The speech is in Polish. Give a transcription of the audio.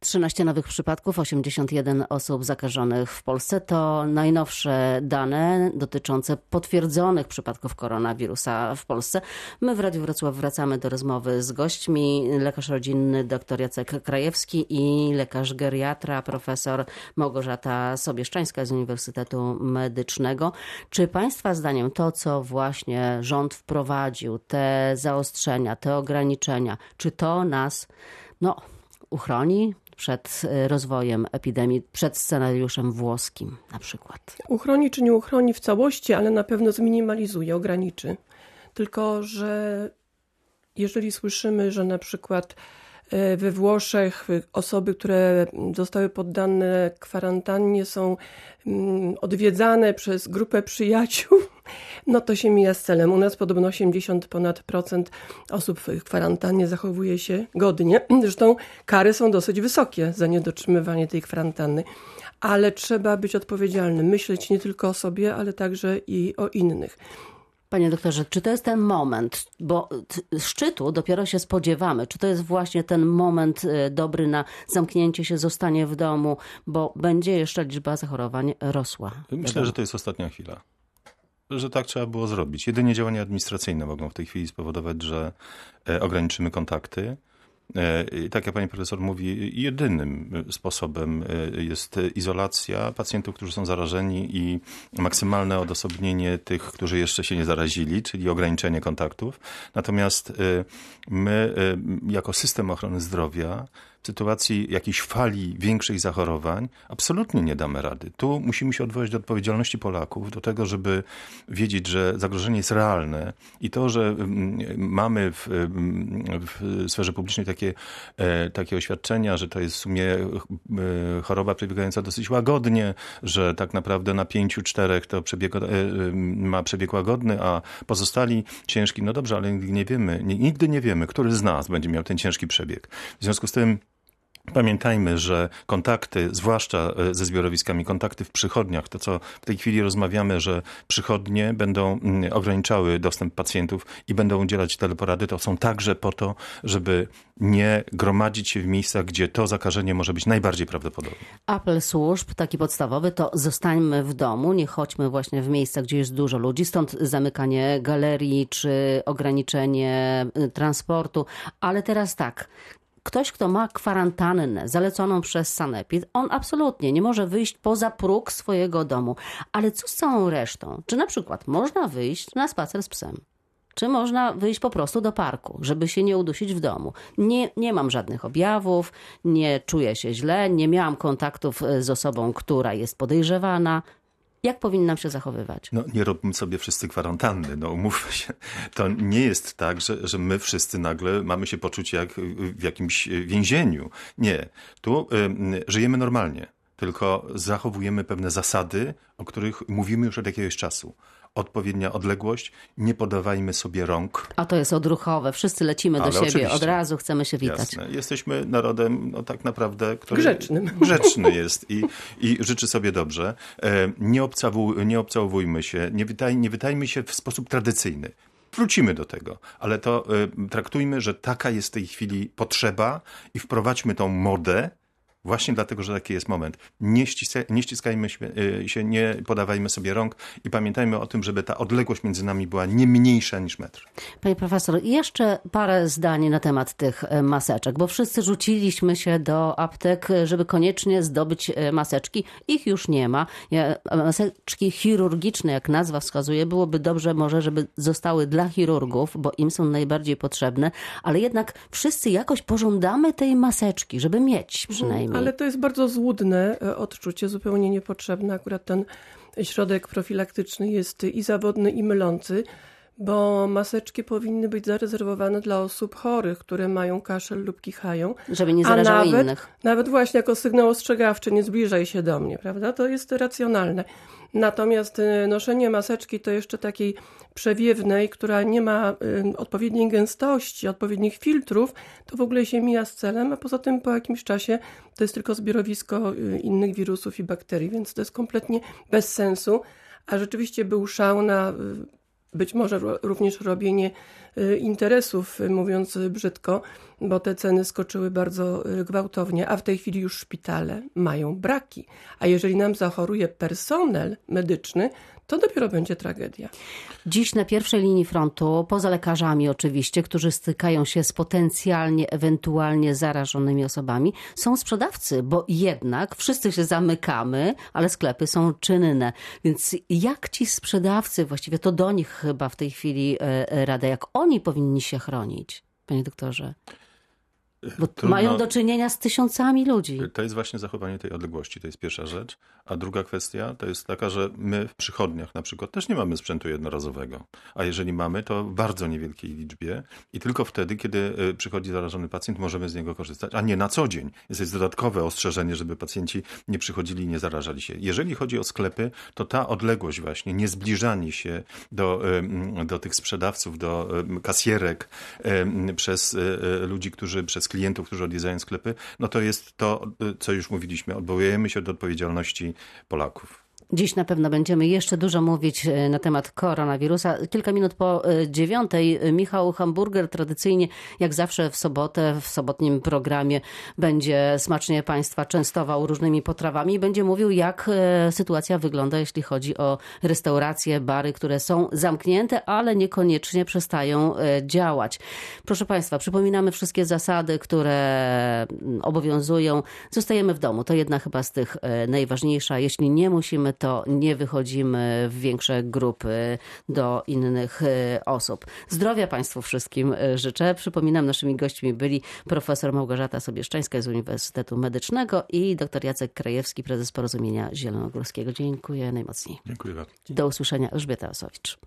13 nowych przypadków, 81 osób zakażonych w Polsce. To najnowsze dane dotyczące potwierdzonych przypadków koronawirusa w Polsce. My w Radiu Wrocław wracamy do rozmowy z gośćmi. Lekarz rodzinny dr Jacek Krajewski i lekarz geriatra profesor Małgorzata Sobieszczańska z Uniwersytetu Medycznego. Czy Państwa zdaniem to, co właśnie rząd wprowadził, te zaostrzenia, te ograniczenia, czy to nas no, uchroni przed e, rozwojem epidemii, przed scenariuszem włoskim na przykład? Uchroni czy nie uchroni w całości, ale na pewno zminimalizuje, ograniczy. Tylko, że jeżeli słyszymy, że na przykład e, we Włoszech osoby, które zostały poddane kwarantannie są mm, odwiedzane przez grupę przyjaciół, no to się mija z celem. U nas podobno 80 ponad procent osób w kwarantannie zachowuje się godnie. Zresztą kary są dosyć wysokie za niedotrzymywanie tej kwarantanny. Ale trzeba być odpowiedzialnym, myśleć nie tylko o sobie, ale także i o innych. Panie doktorze, czy to jest ten moment, bo szczytu dopiero się spodziewamy, czy to jest właśnie ten moment y, dobry na zamknięcie się, zostanie w domu, bo będzie jeszcze liczba zachorowań rosła? Myślę, że to jest ostatnia chwila że tak trzeba było zrobić. Jedynie działania administracyjne mogą w tej chwili spowodować, że e, ograniczymy kontakty. E, I tak jak pani profesor mówi, jedynym sposobem e, jest izolacja pacjentów, którzy są zarażeni i maksymalne odosobnienie tych, którzy jeszcze się nie zarazili, czyli ograniczenie kontaktów. Natomiast my, jako system ochrony zdrowia, sytuacji jakiejś fali większych zachorowań absolutnie nie damy rady. Tu musimy się odwołać do odpowiedzialności Polaków, do tego, żeby wiedzieć, że zagrożenie jest realne i to, że mm, mamy w, mm, w sferze publicznej takie, e, takie oświadczenia, że to jest w sumie e, choroba przebiegająca dosyć łagodnie, że tak naprawdę na pięciu, czterech to przebieg, e, ma przebieg łagodny, a pozostali ciężki. No dobrze, ale nie wiemy, nigdy nie wiemy, który z nas będzie miał ten ciężki przebieg. W związku z tym Pamiętajmy, że kontakty, zwłaszcza e, ze zbiorowiskami, kontakty w przychodniach, to co w tej chwili rozmawiamy, że przychodnie będą mm, ograniczały dostęp pacjentów i będą udzielać teleporady, to są także po to, żeby nie gromadzić się w miejscach, gdzie to zakażenie może być najbardziej prawdopodobne. Apel służb, taki podstawowy, to zostańmy w domu, nie chodźmy właśnie w miejsca, gdzie jest dużo ludzi, stąd zamykanie galerii czy ograniczenie y, transportu. Ale teraz tak, ktoś, kto ma kwarantannę zaleconą przez Sanepid, on absolutnie nie może wyjść poza próg swojego domu. Ale co z całą resztą? Czy na przykład można wyjść na spacer z psem? Czy można wyjść po prostu do parku, żeby się nie udusić w domu? Nie, nie mam żadnych objawów, nie czuję się źle, nie miałam kontaktów z osobą, która jest podejrzewana. Jak powinnam się zachowywać? No, nie robimy sobie wszyscy kwarantanny, no umówmy się. To nie jest tak, że, że my wszyscy nagle mamy się poczuć jak w jakimś więzieniu. Nie. Tu y, żyjemy normalnie, tylko zachowujemy pewne zasady, o których mówimy już od jakiegoś czasu odpowiednia odległość, nie podawajmy sobie rąk. A to jest odruchowe, wszyscy lecimy do siebie, oczywiście. od razu chcemy się witać. Jasne. Jesteśmy narodem no, tak naprawdę, który grzecznym. grzeczny jest i, i życzy sobie dobrze. E, nie, obcawu, nie obcałowujmy się, nie, wytaj, nie wytajmy się w sposób tradycyjny. Wrócimy do tego, ale to y, traktujmy, że taka jest w tej chwili potrzeba i wprowadźmy tą modę, Właśnie dlatego, że taki jest moment. Nie, nie ściskajmy y, się, nie podawajmy sobie rąk i pamiętajmy o tym, żeby ta odległość między nami była nie mniejsza niż metr. Panie profesor, jeszcze parę zdań na temat tych e, maseczek, bo wszyscy rzuciliśmy się do aptek, żeby koniecznie zdobyć maseczki. Ich już nie ma. Maseczki chirurgiczne, jak nazwa wskazuje, byłoby dobrze może, żeby zostały dla chirurgów, bo im są najbardziej potrzebne, ale jednak wszyscy jakoś pożądamy tej maseczki, żeby mieć przynajmniej. Ale to jest bardzo złudne e, odczucie, zupełnie niepotrzebne. Akurat ten środek profilaktyczny jest i zawodny, i mylący, bo maseczki powinny być zarezerwowane dla osób chorych, które mają kaszel lub kichają. Żeby nie zarażały A nawet, innych. Nawet właśnie jako sygnał ostrzegawczy, nie zbliżaj się do mnie, prawda? To jest racjonalne. Natomiast y, noszenie maseczki to jeszcze takiej przewiewnej, która nie ma y, odpowiedniej gęstości, odpowiednich filtrów, to w ogóle się mija z celem, a poza tym po jakimś czasie to jest tylko zbiorowisko y, innych wirusów i bakterii, więc to jest kompletnie bez sensu. A rzeczywiście był szał na być może również robienie interesów, mówiąc brzydko, bo te ceny skoczyły bardzo y, gwałtownie, a w tej chwili już szpitale mają braki. A jeżeli nam zachoruje personel medyczny, to dopiero będzie tragedia. Dziś na pierwszej linii frontu, poza lekarzami oczywiście, którzy stykają się z potencjalnie, ewentualnie zarażonymi osobami, są sprzedawcy, bo jednak wszyscy się zamykamy, ale sklepy są czynne. Więc jak ci sprzedawcy, właściwie to do nich chyba w tej chwili e, e, rada, jak oni powinni się chronić, panie doktorze? Bo Trudno- mają do czynienia z tysiącami ludzi. To jest właśnie zachowanie tej odległości, to jest pierwsza rzecz. A druga kwestia to jest taka, że my w przychodniach na przykład też nie mamy sprzętu jednorazowego. A jeżeli mamy, to w bardzo niewielkiej liczbie i tylko wtedy, kiedy y, przychodzi zarażony pacjent, możemy z niego korzystać, a nie na co dzień. Jest dodatkowe ostrzeżenie, żeby pacjenci nie przychodzili i nie zarażali się. Jeżeli chodzi o sklepy, to ta odległość właśnie, nie zbliżanie się do, ym, do tych sprzedawców, do ym, kasjerek przez y, y, ludzi, którzy, przez klientów, którzy odwiedzają sklepy, no to jest to, y, co już mówiliśmy. Odwołujemy się do odpowiedzialności Polaków. Dziś na pewno będziemy jeszcze dużo mówić e, na temat koronawirusa. Kilka minut po e, dziewiątej e, Michał Hamburger tradycyjnie, jak zawsze w sobotę, w sobotnim programie będzie smacznie Państwa częstował różnymi potrawami i będzie mówił, jak sytuacja wygląda, jeśli chodzi o restauracje, bary, które są zamknięte, ale niekoniecznie przestają działać. Proszę Państwa, przypominamy wszystkie zasady, które mm, obowiązują. Zostajemy w domu. To jedna chyba z tych najważniejsza. Jeśli nie musimy, to nie wychodzimy w większe grupy do innych e, osób. Zdrowia Państwu wszystkim e, życzę. Przypominam, naszymi gośćmi byli profesor Małgorzata Sobieszczańska z Uniwersytetu Medycznego i dr Jacek Krajewski, prezes Porozumienia Zielonogórskiego. Dziękuję najmocniej. Dziękuję bardzo. Do usłyszenia. Elżbieta Osowicz.